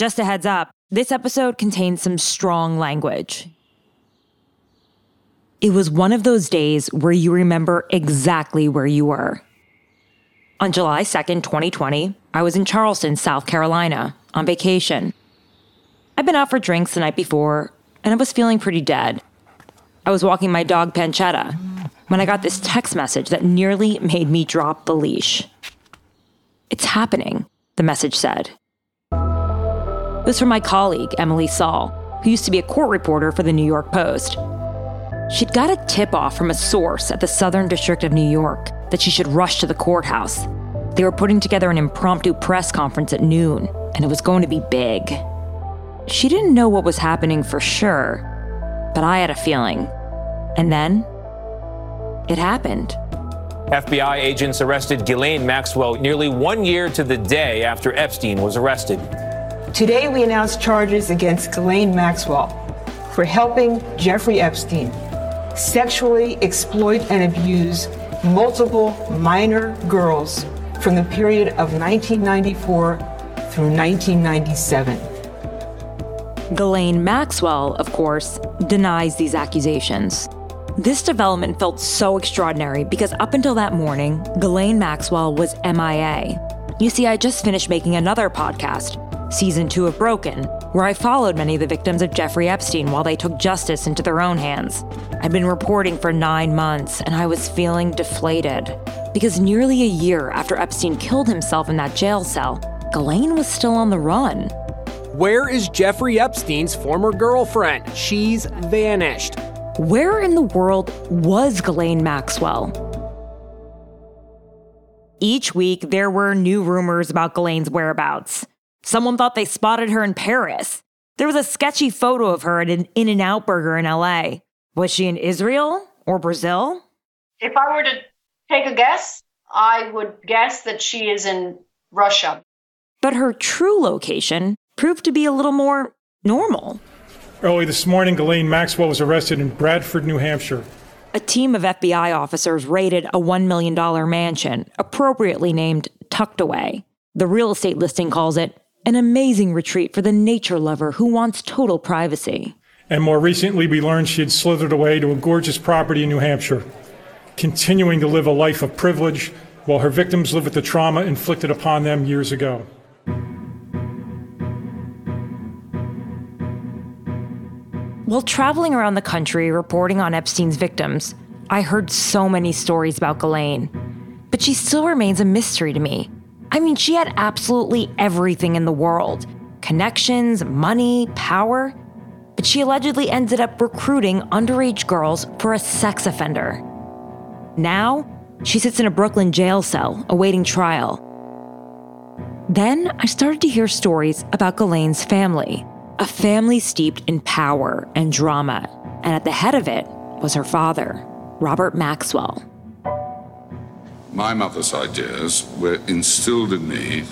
Just a heads up this episode contains some strong language. It was one of those days where you remember exactly where you were. On July 2nd, 2020, I was in Charleston, South Carolina, on vacation. I'd been out for drinks the night before, and I was feeling pretty dead. I was walking my dog Pancetta when I got this text message that nearly made me drop the leash. It's happening, the message said. Was from my colleague, Emily Saul, who used to be a court reporter for the New York Post. She'd got a tip off from a source at the Southern District of New York that she should rush to the courthouse. They were putting together an impromptu press conference at noon, and it was going to be big. She didn't know what was happening for sure, but I had a feeling. And then, it happened. FBI agents arrested Ghislaine Maxwell nearly one year to the day after Epstein was arrested. Today, we announce charges against Ghislaine Maxwell for helping Jeffrey Epstein sexually exploit and abuse multiple minor girls from the period of 1994 through 1997. Ghislaine Maxwell, of course, denies these accusations. This development felt so extraordinary because up until that morning, Ghislaine Maxwell was MIA. You see, I just finished making another podcast, season two of Broken, where I followed many of the victims of Jeffrey Epstein while they took justice into their own hands. I'd been reporting for nine months and I was feeling deflated. Because nearly a year after Epstein killed himself in that jail cell, Ghislaine was still on the run. Where is Jeffrey Epstein's former girlfriend? She's vanished. Where in the world was Ghislaine Maxwell? Each week, there were new rumors about Ghislaine's whereabouts. Someone thought they spotted her in Paris. There was a sketchy photo of her at an In N Out burger in LA. Was she in Israel or Brazil? If I were to take a guess, I would guess that she is in Russia. But her true location proved to be a little more normal. Early this morning, Ghislaine Maxwell was arrested in Bradford, New Hampshire. A team of FBI officers raided a $1 million mansion, appropriately named Tucked Away. The real estate listing calls it an amazing retreat for the nature lover who wants total privacy. And more recently, we learned she had slithered away to a gorgeous property in New Hampshire, continuing to live a life of privilege while her victims live with the trauma inflicted upon them years ago. While traveling around the country reporting on Epstein's victims, I heard so many stories about Ghislaine. But she still remains a mystery to me. I mean, she had absolutely everything in the world connections, money, power. But she allegedly ended up recruiting underage girls for a sex offender. Now, she sits in a Brooklyn jail cell awaiting trial. Then I started to hear stories about Ghislaine's family, a family steeped in power and drama, and at the head of it was her father, Robert Maxwell. My mother's ideas were instilled in me.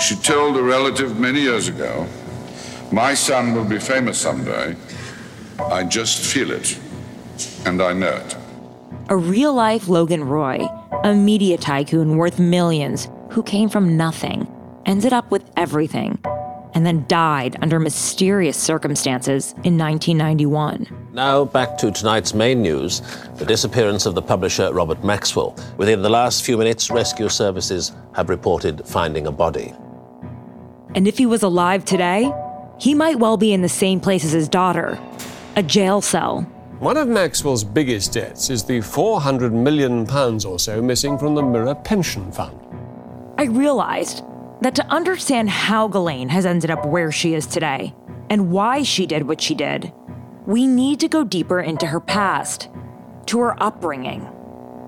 She told a relative many years ago, My son will be famous someday. I just feel it, and I know it. A real life Logan Roy, a media tycoon worth millions who came from nothing, ended up with everything, and then died under mysterious circumstances in 1991. Now, back to tonight's main news the disappearance of the publisher Robert Maxwell. Within the last few minutes, rescue services have reported finding a body. And if he was alive today, he might well be in the same place as his daughter a jail cell. One of Maxwell's biggest debts is the 400 million pounds or so missing from the Mirror Pension Fund. I realized that to understand how Ghislaine has ended up where she is today and why she did what she did, we need to go deeper into her past, to her upbringing.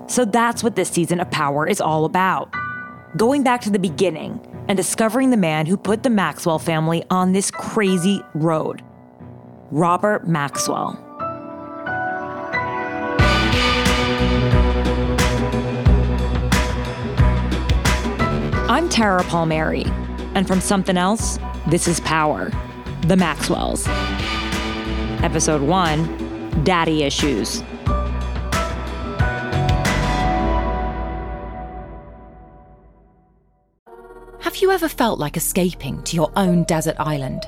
So that's what this season of Power is all about. Going back to the beginning and discovering the man who put the Maxwell family on this crazy road Robert Maxwell. I'm Tara Palmieri, and from something else, this is Power The Maxwells. Episode 1 Daddy Issues. Have you ever felt like escaping to your own desert island?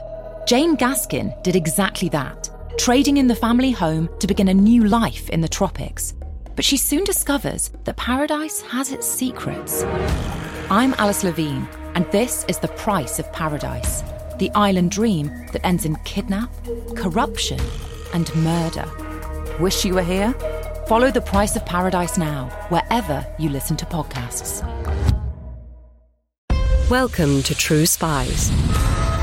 Jane Gaskin did exactly that, trading in the family home to begin a new life in the tropics. But she soon discovers that paradise has its secrets. I'm Alice Levine, and this is The Price of Paradise the island dream that ends in kidnap, corruption, and murder. Wish you were here? Follow The Price of Paradise now, wherever you listen to podcasts. Welcome to True Spies,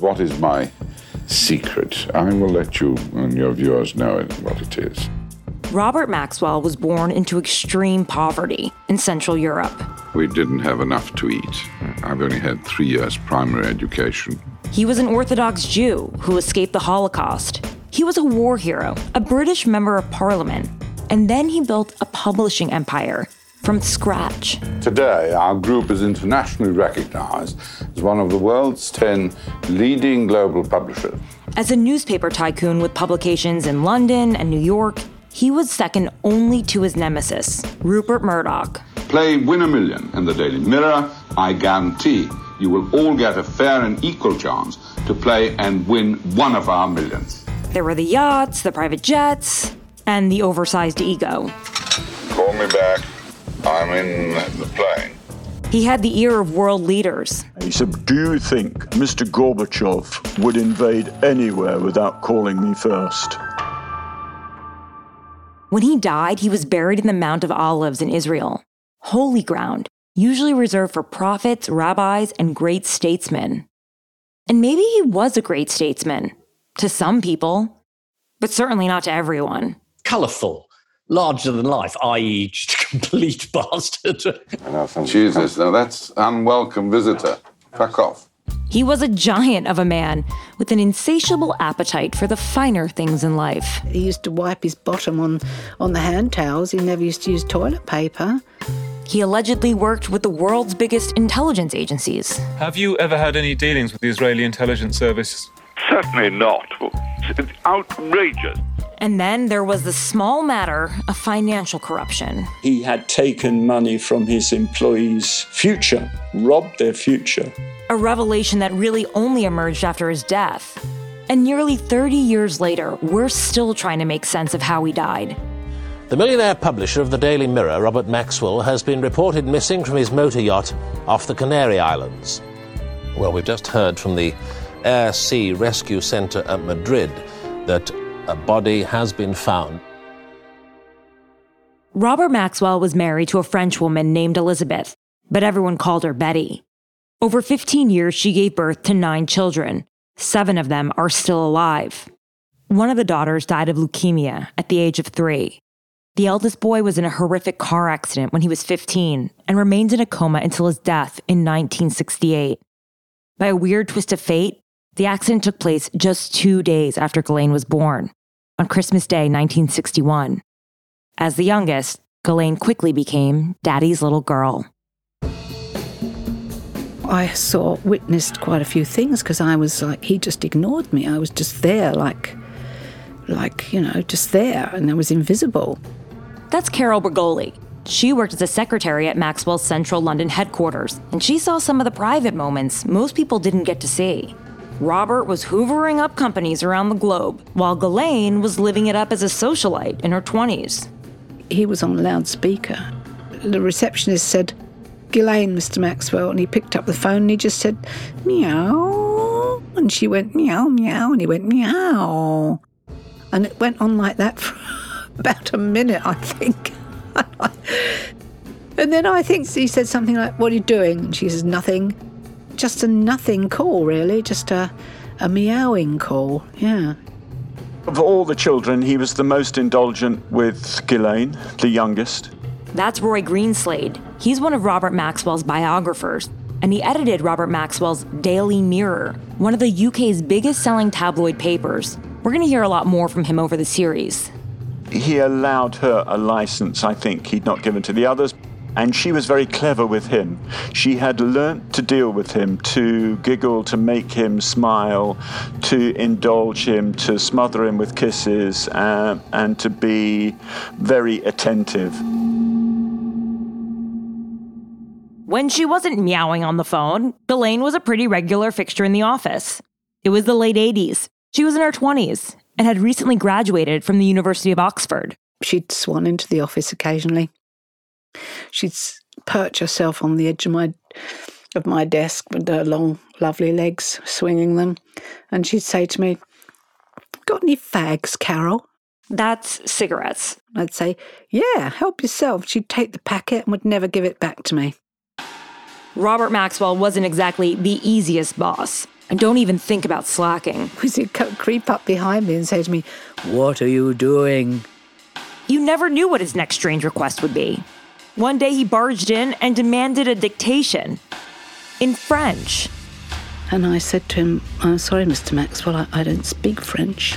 What is my secret? I will let you and your viewers know what it is. Robert Maxwell was born into extreme poverty in Central Europe. We didn't have enough to eat. I've only had three years primary education. He was an Orthodox Jew who escaped the Holocaust. He was a war hero, a British member of parliament, and then he built a publishing empire from scratch. Today, our group is internationally recognized as one of the world's 10 leading global publishers. As a newspaper tycoon with publications in London and New York, he was second only to his nemesis, Rupert Murdoch. Play Win a Million in the Daily Mirror. I guarantee you will all get a fair and equal chance to play and win one of our millions. There were the yachts, the private jets, and the oversized ego. Call me back. I'm in the plane. He had the ear of world leaders. He said, Do you think Mr. Gorbachev would invade anywhere without calling me first? When he died, he was buried in the Mount of Olives in Israel, holy ground, usually reserved for prophets, rabbis, and great statesmen. And maybe he was a great statesman to some people, but certainly not to everyone. Colourful, larger than life, i.e., just a complete bastard. Jesus, now that's unwelcome visitor. Fuck off. He was a giant of a man with an insatiable appetite for the finer things in life. He used to wipe his bottom on, on the hand towels. He never used to use toilet paper. He allegedly worked with the world's biggest intelligence agencies. Have you ever had any dealings with the Israeli intelligence service? Certainly not. It's outrageous. And then there was the small matter of financial corruption. He had taken money from his employees' future, robbed their future. A revelation that really only emerged after his death. And nearly 30 years later, we're still trying to make sense of how he died. The millionaire publisher of the Daily Mirror, Robert Maxwell, has been reported missing from his motor yacht off the Canary Islands. Well, we've just heard from the Air Sea Rescue Center at Madrid that a body has been found. Robert Maxwell was married to a French woman named Elizabeth, but everyone called her Betty. Over 15 years, she gave birth to nine children. Seven of them are still alive. One of the daughters died of leukemia at the age of three. The eldest boy was in a horrific car accident when he was 15 and remained in a coma until his death in 1968. By a weird twist of fate, the accident took place just two days after Ghislaine was born, on Christmas Day 1961. As the youngest, Ghislaine quickly became Daddy's little girl. I saw, witnessed quite a few things because I was like, he just ignored me. I was just there, like, like, you know, just there, and I was invisible. That's Carol Bergoli. She worked as a secretary at Maxwell's central London headquarters, and she saw some of the private moments most people didn't get to see. Robert was hoovering up companies around the globe, while Ghislaine was living it up as a socialite in her 20s. he was on loudspeaker. The receptionist said, Ghislaine, Mr. Maxwell, and he picked up the phone and he just said, meow. And she went, meow, meow, and he went, meow. And it went on like that for about a minute, I think. and then I think he said something like, What are you doing? And she says, Nothing. Just a nothing call, really. Just a, a meowing call. Yeah. Of all the children, he was the most indulgent with Ghislaine, the youngest. That's Roy Greenslade. He's one of Robert Maxwell's biographers, and he edited Robert Maxwell's Daily Mirror, one of the UK's biggest selling tabloid papers. We're going to hear a lot more from him over the series. He allowed her a license, I think, he'd not given to the others. And she was very clever with him. She had learnt to deal with him, to giggle, to make him smile, to indulge him, to smother him with kisses, uh, and to be very attentive. When she wasn't meowing on the phone, Ghislaine was a pretty regular fixture in the office. It was the late 80s. She was in her 20s and had recently graduated from the University of Oxford. She'd swan into the office occasionally she'd perch herself on the edge of my of my desk with her long, lovely legs, swinging them, and she'd say to me, "Got any fags, Carol?" That's cigarettes. I'd say, "Yeah, help yourself." She'd take the packet and would never give it back to me. Robert Maxwell wasn't exactly the easiest boss. And don't even think about slacking. Because He'd creep up behind me and say to me, What are you doing? You never knew what his next strange request would be. One day he barged in and demanded a dictation in French. And I said to him, I'm sorry, Mr. Maxwell, I, I don't speak French.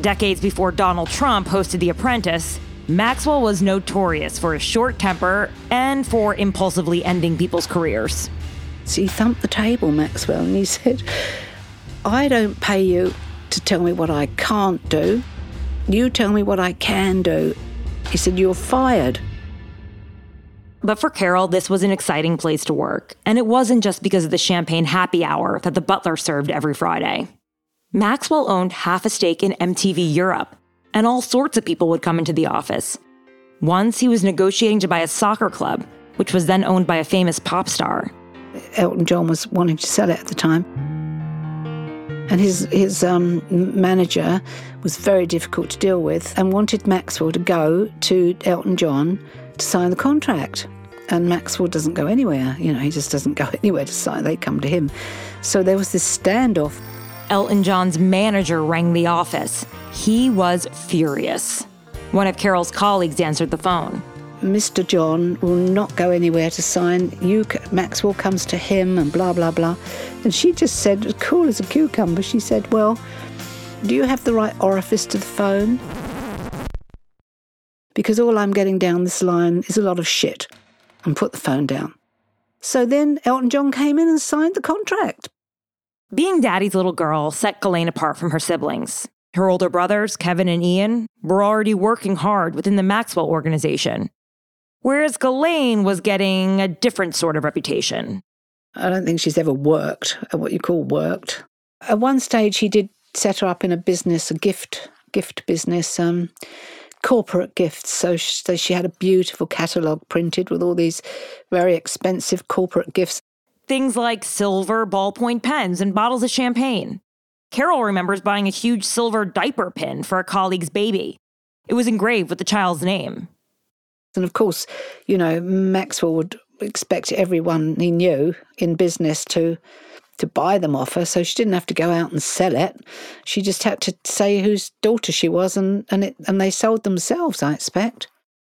Decades before Donald Trump hosted The Apprentice, Maxwell was notorious for his short temper and for impulsively ending people's careers. So he thumped the table, Maxwell, and he said, I don't pay you to tell me what I can't do. You tell me what I can do. He said, You're fired. But for Carol, this was an exciting place to work, and it wasn't just because of the champagne happy hour that the butler served every Friday. Maxwell owned half a stake in MTV Europe, and all sorts of people would come into the office. Once he was negotiating to buy a soccer club, which was then owned by a famous pop star. Elton John was wanting to sell it at the time. And his, his um, manager was very difficult to deal with and wanted Maxwell to go to Elton John to sign the contract. And Maxwell doesn't go anywhere. You know, he just doesn't go anywhere to sign. They come to him. So there was this standoff. Elton John's manager rang the office. He was furious. One of Carol's colleagues answered the phone. Mr. John will not go anywhere to sign. You, Maxwell comes to him, and blah blah blah. And she just said, as cool as a cucumber, she said, "Well, do you have the right orifice to the phone?" Because all I'm getting down this line is a lot of shit, and put the phone down. So then Elton John came in and signed the contract. Being Daddy's little girl set Ghislaine apart from her siblings. Her older brothers, Kevin and Ian, were already working hard within the Maxwell organization, whereas Ghislaine was getting a different sort of reputation. I don't think she's ever worked at what you call worked. At one stage, he did set her up in a business, a gift gift business. Um, corporate gifts. So she, so she had a beautiful catalogue printed with all these very expensive corporate gifts. Things like silver ballpoint pens and bottles of champagne. Carol remembers buying a huge silver diaper pin for a colleague's baby. It was engraved with the child's name. And of course, you know, Maxwell would expect everyone he knew in business to to buy them off her, so she didn't have to go out and sell it. She just had to say whose daughter she was, and and it, and they sold themselves, I expect.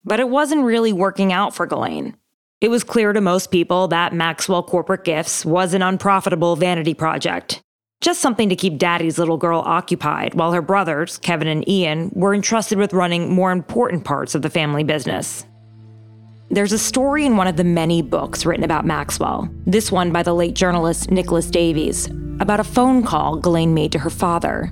But it wasn't really working out for Ghislaine. It was clear to most people that Maxwell Corporate Gifts was an unprofitable vanity project. Just something to keep Daddy's little girl occupied while her brothers, Kevin and Ian, were entrusted with running more important parts of the family business. There's a story in one of the many books written about Maxwell, this one by the late journalist Nicholas Davies, about a phone call Ghislaine made to her father.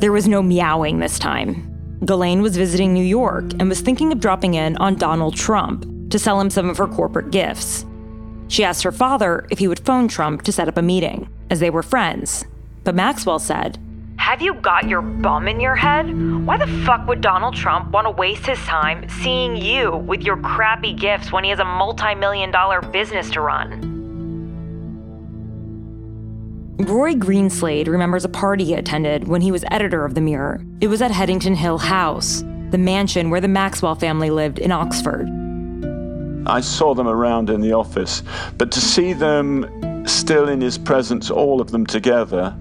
There was no meowing this time. Ghislaine was visiting New York and was thinking of dropping in on Donald Trump to sell him some of her corporate gifts. She asked her father if he would phone Trump to set up a meeting, as they were friends. But Maxwell said, Have you got your bum in your head? Why the fuck would Donald Trump want to waste his time seeing you with your crappy gifts when he has a multi million dollar business to run? Roy Greenslade remembers a party he attended when he was editor of The Mirror. It was at Headington Hill House, the mansion where the Maxwell family lived in Oxford. I saw them around in the office, but to see them still in his presence, all of them together,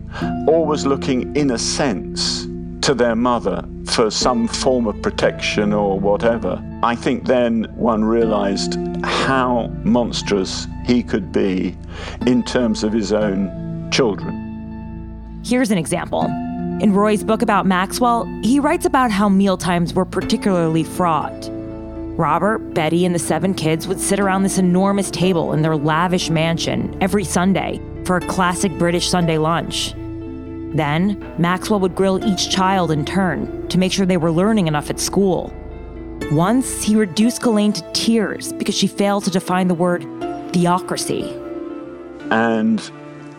always looking, in a sense, to their mother for some form of protection or whatever. I think then one realized how monstrous he could be in terms of his own children. Here's an example. In Roy's book about Maxwell, he writes about how mealtimes were particularly fraught. Robert, Betty, and the seven kids would sit around this enormous table in their lavish mansion every Sunday for a classic British Sunday lunch. Then, Maxwell would grill each child in turn to make sure they were learning enough at school. Once, he reduced Ghislaine to tears because she failed to define the word theocracy. And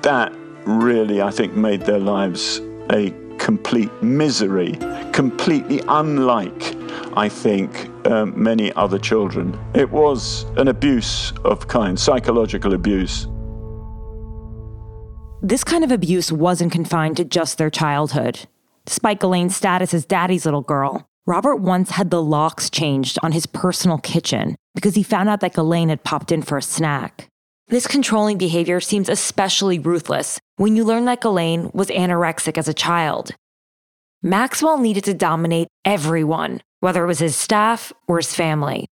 that really, I think, made their lives a complete misery, completely unlike, I think, um, many other children. It was an abuse of kind, psychological abuse. This kind of abuse wasn't confined to just their childhood. Despite Ghislaine's status as daddy's little girl, Robert once had the locks changed on his personal kitchen because he found out that Ghislaine had popped in for a snack. This controlling behavior seems especially ruthless when you learn that Ghislaine was anorexic as a child. Maxwell needed to dominate everyone, whether it was his staff or his family.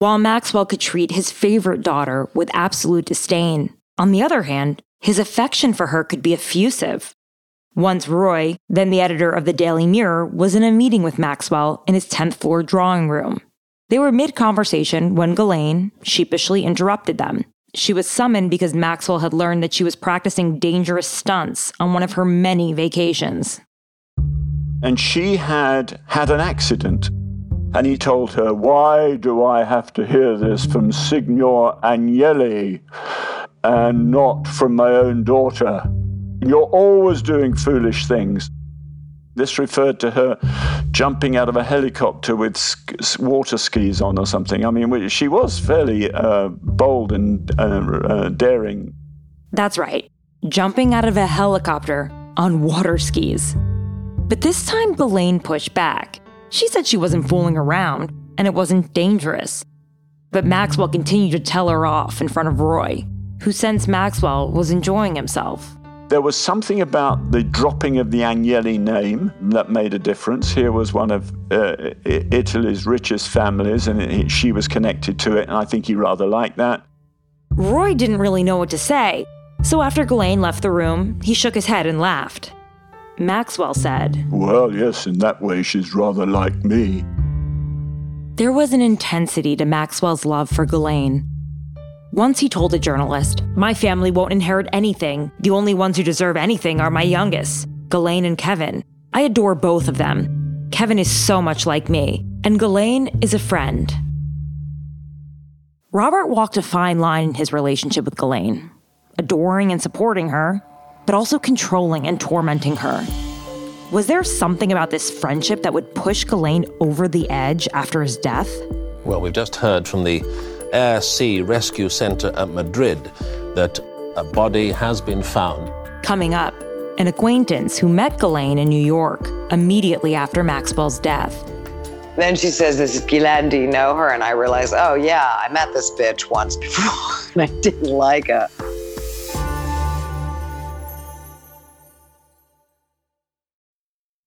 While Maxwell could treat his favorite daughter with absolute disdain, on the other hand, his affection for her could be effusive. Once Roy, then the editor of the Daily Mirror, was in a meeting with Maxwell in his 10th floor drawing room. They were mid conversation when Ghislaine sheepishly interrupted them. She was summoned because Maxwell had learned that she was practicing dangerous stunts on one of her many vacations and she had had an accident. And he told her, Why do I have to hear this from Signor Agnelli and not from my own daughter? You're always doing foolish things. This referred to her jumping out of a helicopter with water skis on or something. I mean, she was fairly uh, bold and uh, uh, daring. That's right. Jumping out of a helicopter on water skis. But this time, Ghislaine pushed back. She said she wasn't fooling around and it wasn't dangerous. But Maxwell continued to tell her off in front of Roy, who sensed Maxwell was enjoying himself. There was something about the dropping of the Agnelli name that made a difference. Here was one of uh, Italy's richest families, and it, she was connected to it, and I think he rather liked that. Roy didn't really know what to say, so after Ghislaine left the room, he shook his head and laughed. Maxwell said, Well, yes, in that way, she's rather like me. There was an intensity to Maxwell's love for Ghislaine. Once he told a journalist, My family won't inherit anything. The only ones who deserve anything are my youngest, Ghislaine and Kevin. I adore both of them. Kevin is so much like me, and Ghislaine is a friend. Robert walked a fine line in his relationship with Ghislaine, adoring and supporting her, but also controlling and tormenting her. Was there something about this friendship that would push Ghislaine over the edge after his death? Well, we've just heard from the Air Sea Rescue Center at Madrid that a body has been found. Coming up, an acquaintance who met Ghislaine in New York immediately after Maxwell's death. Then she says, This is Ghislaine, do you know her? And I realize, oh, yeah, I met this bitch once before and I didn't like her.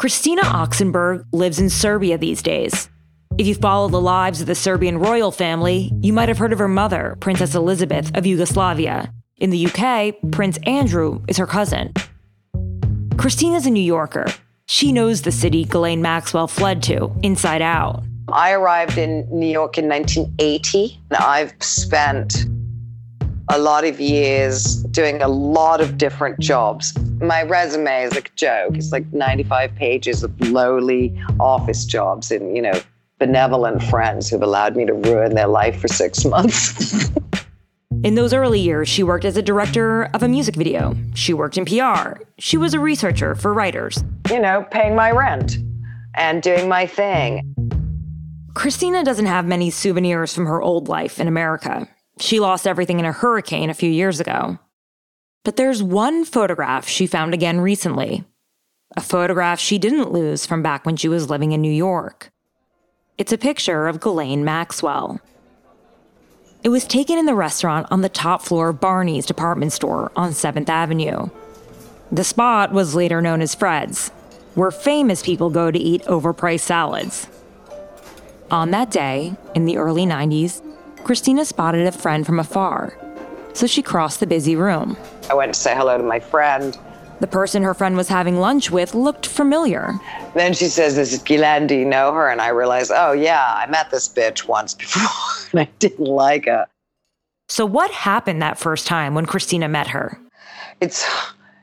Christina Oxenberg lives in Serbia these days. If you follow the lives of the Serbian royal family, you might have heard of her mother, Princess Elizabeth of Yugoslavia. In the UK, Prince Andrew is her cousin. Christina's a New Yorker. She knows the city Ghislaine Maxwell fled to, inside out. I arrived in New York in 1980. and I've spent a lot of years doing a lot of different jobs. My resume is like a joke. It's like 95 pages of lowly office jobs and, you know, benevolent friends who've allowed me to ruin their life for six months. In those early years, she worked as a director of a music video. She worked in PR. She was a researcher for writers. You know, paying my rent and doing my thing. Christina doesn't have many souvenirs from her old life in America. She lost everything in a hurricane a few years ago. But there's one photograph she found again recently. A photograph she didn't lose from back when she was living in New York. It's a picture of Ghislaine Maxwell. It was taken in the restaurant on the top floor of Barney's department store on 7th Avenue. The spot was later known as Fred's, where famous people go to eat overpriced salads. On that day, in the early 90s, Christina spotted a friend from afar, so she crossed the busy room. I went to say hello to my friend. The person her friend was having lunch with looked familiar. Then she says, This is Ghislaine, do you know her? And I realized, oh, yeah, I met this bitch once before and I didn't like her. So, what happened that first time when Christina met her? It's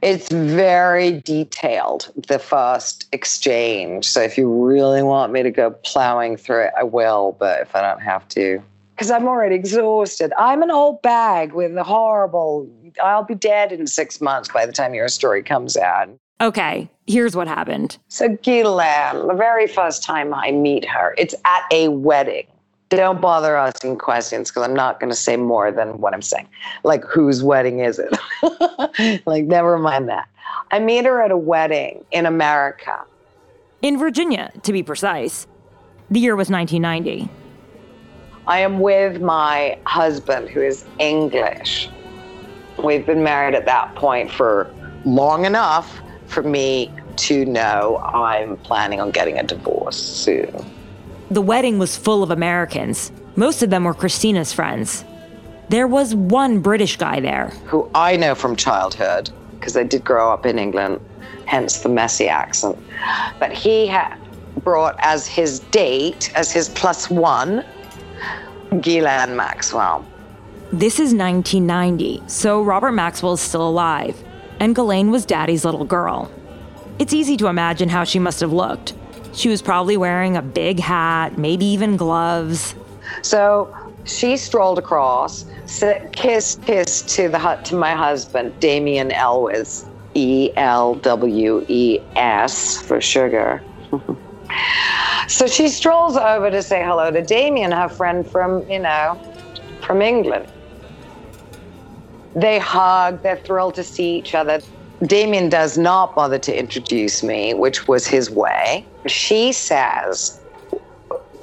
it's very detailed, the first exchange. So if you really want me to go plowing through it, I will, but if I don't have to, because I'm already exhausted. I'm an old bag with a horrible, I'll be dead in six months by the time your story comes out. Okay, here's what happened. So, Ghislaine, the very first time I meet her, it's at a wedding. Don't bother asking questions because I'm not going to say more than what I'm saying. Like, whose wedding is it? like, never mind that. I meet her at a wedding in America. In Virginia, to be precise. The year was 1990. I am with my husband, who is English. We've been married at that point for long enough for me to know I'm planning on getting a divorce soon. The wedding was full of Americans. Most of them were Christina's friends. There was one British guy there. Who I know from childhood, because I did grow up in England, hence the messy accent. But he had brought as his date, as his plus one, Ghislaine Maxwell. This is 1990, so Robert Maxwell is still alive, and Ghislaine was Daddy's little girl. It's easy to imagine how she must have looked. She was probably wearing a big hat, maybe even gloves. So she strolled across, kissed, kissed to the hut to my husband, Damien Elwes, E L W E S for sugar. so she strolls over to say hello to Damien, her friend from, you know, from England. They hug, they're thrilled to see each other. Damien does not bother to introduce me, which was his way. She says,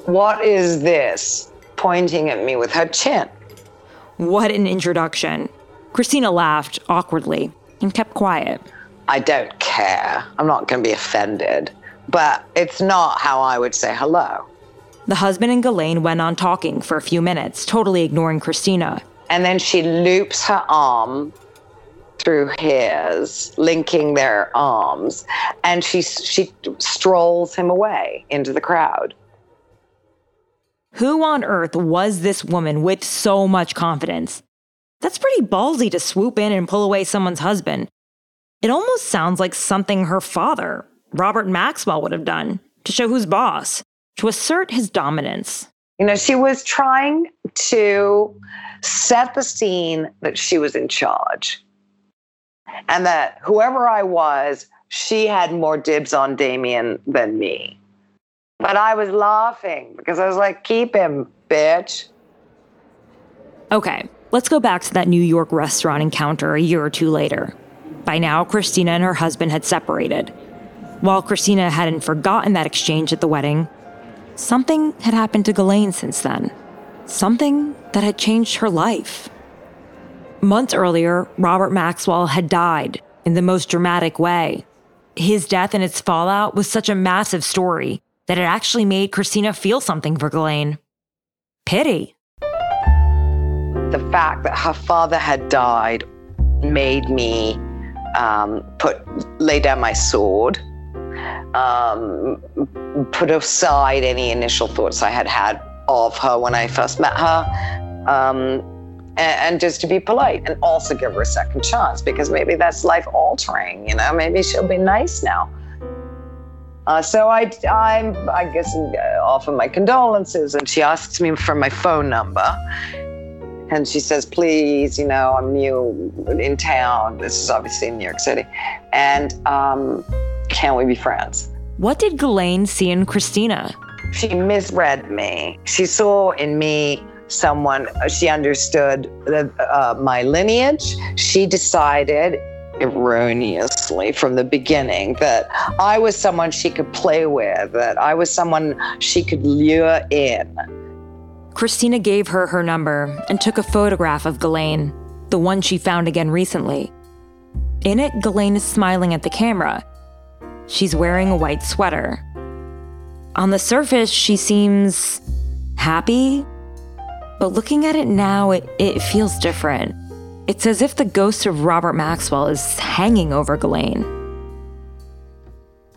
What is this? pointing at me with her chin. What an introduction. Christina laughed awkwardly and kept quiet. I don't care. I'm not going to be offended. But it's not how I would say hello. The husband and Ghislaine went on talking for a few minutes, totally ignoring Christina. And then she loops her arm through his, linking their arms, and she she strolls him away into the crowd. Who on earth was this woman with so much confidence? That's pretty ballsy to swoop in and pull away someone's husband. It almost sounds like something her father, Robert Maxwell, would have done to show who's boss, to assert his dominance. You know, she was trying to set the scene that she was in charge and that whoever I was, she had more dibs on Damien than me. But I was laughing because I was like, keep him, bitch. Okay, let's go back to that New York restaurant encounter a year or two later. By now, Christina and her husband had separated. While Christina hadn't forgotten that exchange at the wedding, something had happened to Ghislaine since then. Something that had changed her life. Months earlier, Robert Maxwell had died in the most dramatic way. His death and its fallout was such a massive story that it actually made Christina feel something for Ghislaine pity. The fact that her father had died made me um, put lay down my sword, um, put aside any initial thoughts I had had of her when I first met her, um, and, just to be polite and also give her a second chance because maybe that's life altering. You know, maybe she'll be nice now. Uh, so I, I, I guess, uh, offer my condolences, and she asks me for my phone number. And she says, please, you know, I'm new in town. This is obviously in New York City. And um, can we be friends? What did Ghislaine see in Christina? She misread me. She saw in me someone, she understood the, uh, my lineage. She decided erroneously from the beginning that I was someone she could play with, that I was someone she could lure in. Christina gave her her number and took a photograph of Ghislaine, the one she found again recently. In it, Ghislaine is smiling at the camera. She's wearing a white sweater. On the surface, she seems happy, but looking at it now, it, it feels different. It's as if the ghost of Robert Maxwell is hanging over Ghislaine.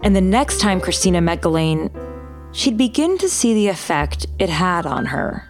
And the next time Christina met Ghislaine, she'd begin to see the effect it had on her.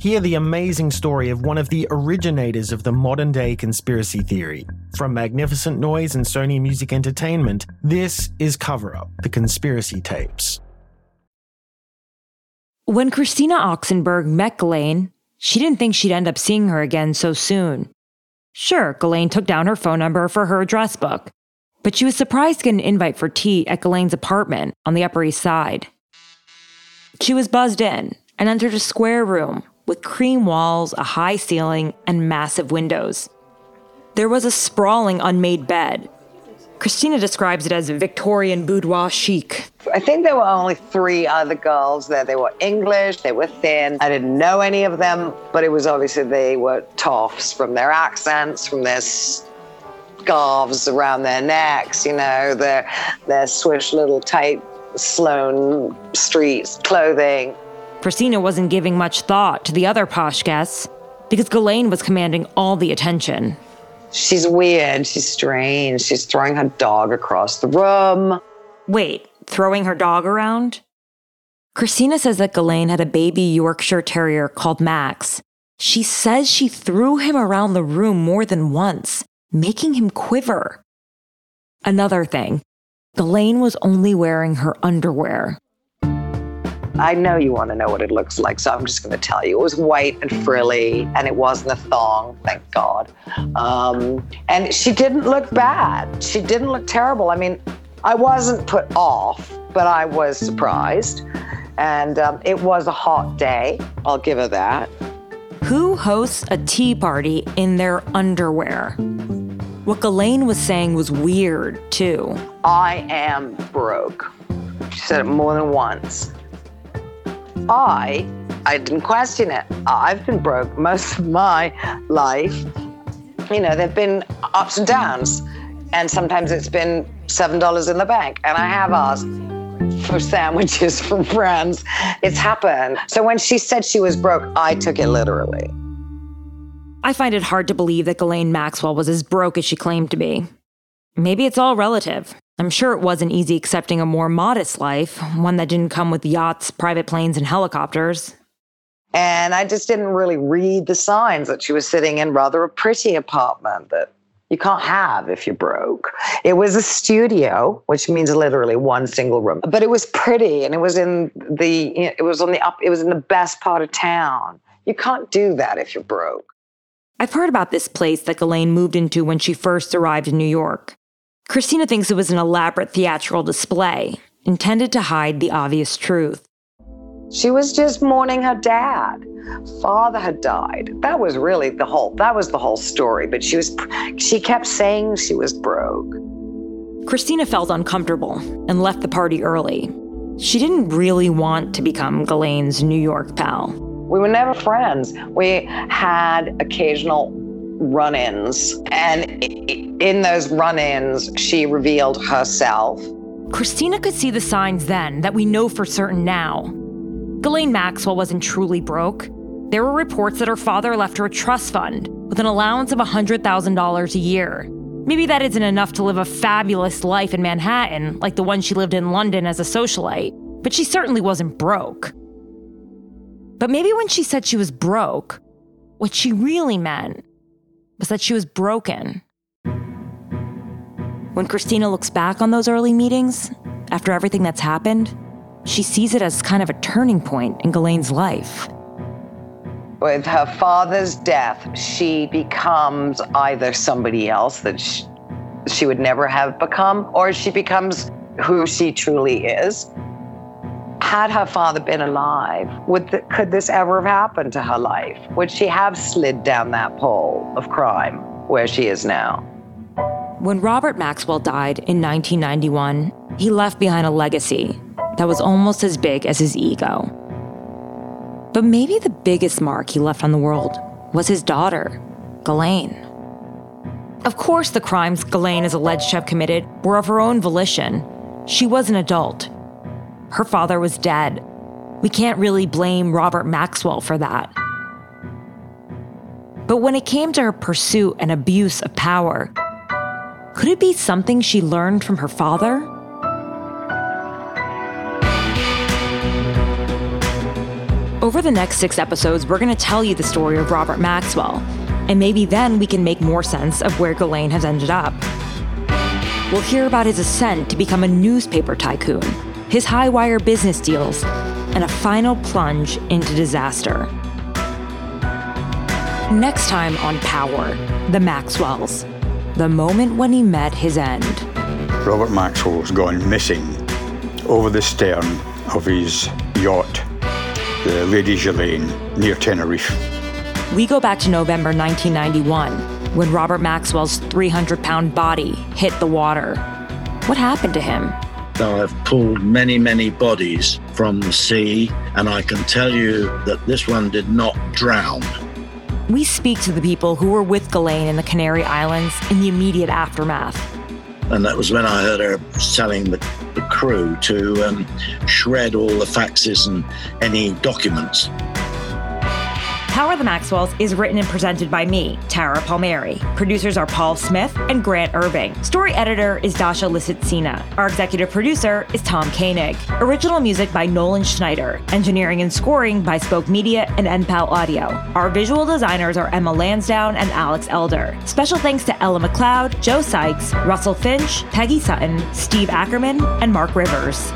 Hear the amazing story of one of the originators of the modern day conspiracy theory. From Magnificent Noise and Sony Music Entertainment, this is Cover Up The Conspiracy Tapes. When Christina Oxenberg met Ghislaine, she didn't think she'd end up seeing her again so soon. Sure, Ghislaine took down her phone number for her address book, but she was surprised to get an invite for tea at Ghislaine's apartment on the Upper East Side. She was buzzed in and entered a square room with cream walls, a high ceiling, and massive windows. There was a sprawling unmade bed. Christina describes it as Victorian boudoir chic. I think there were only three other girls there. They were English, they were thin. I didn't know any of them, but it was obviously they were toffs from their accents, from their scarves around their necks, you know, their, their swish little tight Sloane Street clothing. Christina wasn't giving much thought to the other posh guests because Ghislaine was commanding all the attention. She's weird. She's strange. She's throwing her dog across the room. Wait, throwing her dog around? Christina says that Ghislaine had a baby Yorkshire Terrier called Max. She says she threw him around the room more than once, making him quiver. Another thing, Ghislaine was only wearing her underwear. I know you want to know what it looks like, so I'm just going to tell you. It was white and frilly, and it wasn't a thong, thank God. Um, and she didn't look bad. She didn't look terrible. I mean, I wasn't put off, but I was surprised. And um, it was a hot day, I'll give her that. Who hosts a tea party in their underwear? What Ghislaine was saying was weird, too. I am broke. She said it more than once. I, I didn't question it. I've been broke most of my life. You know, there've been ups and downs, and sometimes it's been seven dollars in the bank, and I have asked for sandwiches from friends. It's happened. So when she said she was broke, I took it literally. I find it hard to believe that Ghislaine Maxwell was as broke as she claimed to be. Maybe it's all relative. I'm sure it wasn't easy accepting a more modest life, one that didn't come with yachts, private planes, and helicopters. And I just didn't really read the signs that she was sitting in rather a pretty apartment that you can't have if you're broke. It was a studio, which means literally one single room, but it was pretty and it was in the it was on the up it was in the best part of town. You can't do that if you're broke. I've heard about this place that Ghislaine moved into when she first arrived in New York. Christina thinks it was an elaborate theatrical display intended to hide the obvious truth. She was just mourning her dad. Father had died. That was really the whole that was the whole story, but she was she kept saying she was broke. Christina felt uncomfortable and left the party early. She didn't really want to become Ghislaine's New York pal. We were never friends. We had occasional run ins. And in those run ins, she revealed herself. Christina could see the signs then that we know for certain now. Ghislaine Maxwell wasn't truly broke. There were reports that her father left her a trust fund with an allowance of $100,000 a year. Maybe that isn't enough to live a fabulous life in Manhattan like the one she lived in London as a socialite, but she certainly wasn't broke. But maybe when she said she was broke, what she really meant was that she was broken. When Christina looks back on those early meetings, after everything that's happened, she sees it as kind of a turning point in Ghislaine's life. With her father's death, she becomes either somebody else that she, she would never have become, or she becomes who she truly is. Had her father been alive, could this ever have happened to her life? Would she have slid down that pole of crime where she is now? When Robert Maxwell died in 1991, he left behind a legacy that was almost as big as his ego. But maybe the biggest mark he left on the world was his daughter, Ghislaine. Of course, the crimes Ghislaine is alleged to have committed were of her own volition. She was an adult, her father was dead. We can't really blame Robert Maxwell for that. But when it came to her pursuit and abuse of power, could it be something she learned from her father? Over the next six episodes, we're going to tell you the story of Robert Maxwell, and maybe then we can make more sense of where Ghislaine has ended up. We'll hear about his ascent to become a newspaper tycoon his high wire business deals, and a final plunge into disaster. Next time on Power, the Maxwells, the moment when he met his end. Robert Maxwell's gone missing over the stern of his yacht, the Lady Ghislaine, near Tenerife. We go back to November 1991 when Robert Maxwell's 300 pound body hit the water. What happened to him? I've pulled many, many bodies from the sea, and I can tell you that this one did not drown. We speak to the people who were with Ghislaine in the Canary Islands in the immediate aftermath. And that was when I heard her telling the, the crew to um, shred all the faxes and any documents. Power the Maxwells is written and presented by me, Tara Palmieri. Producers are Paul Smith and Grant Irving. Story editor is Dasha Lisitsina. Our executive producer is Tom Koenig. Original music by Nolan Schneider. Engineering and scoring by Spoke Media and NPAL Audio. Our visual designers are Emma Lansdowne and Alex Elder. Special thanks to Ella McLeod, Joe Sykes, Russell Finch, Peggy Sutton, Steve Ackerman, and Mark Rivers.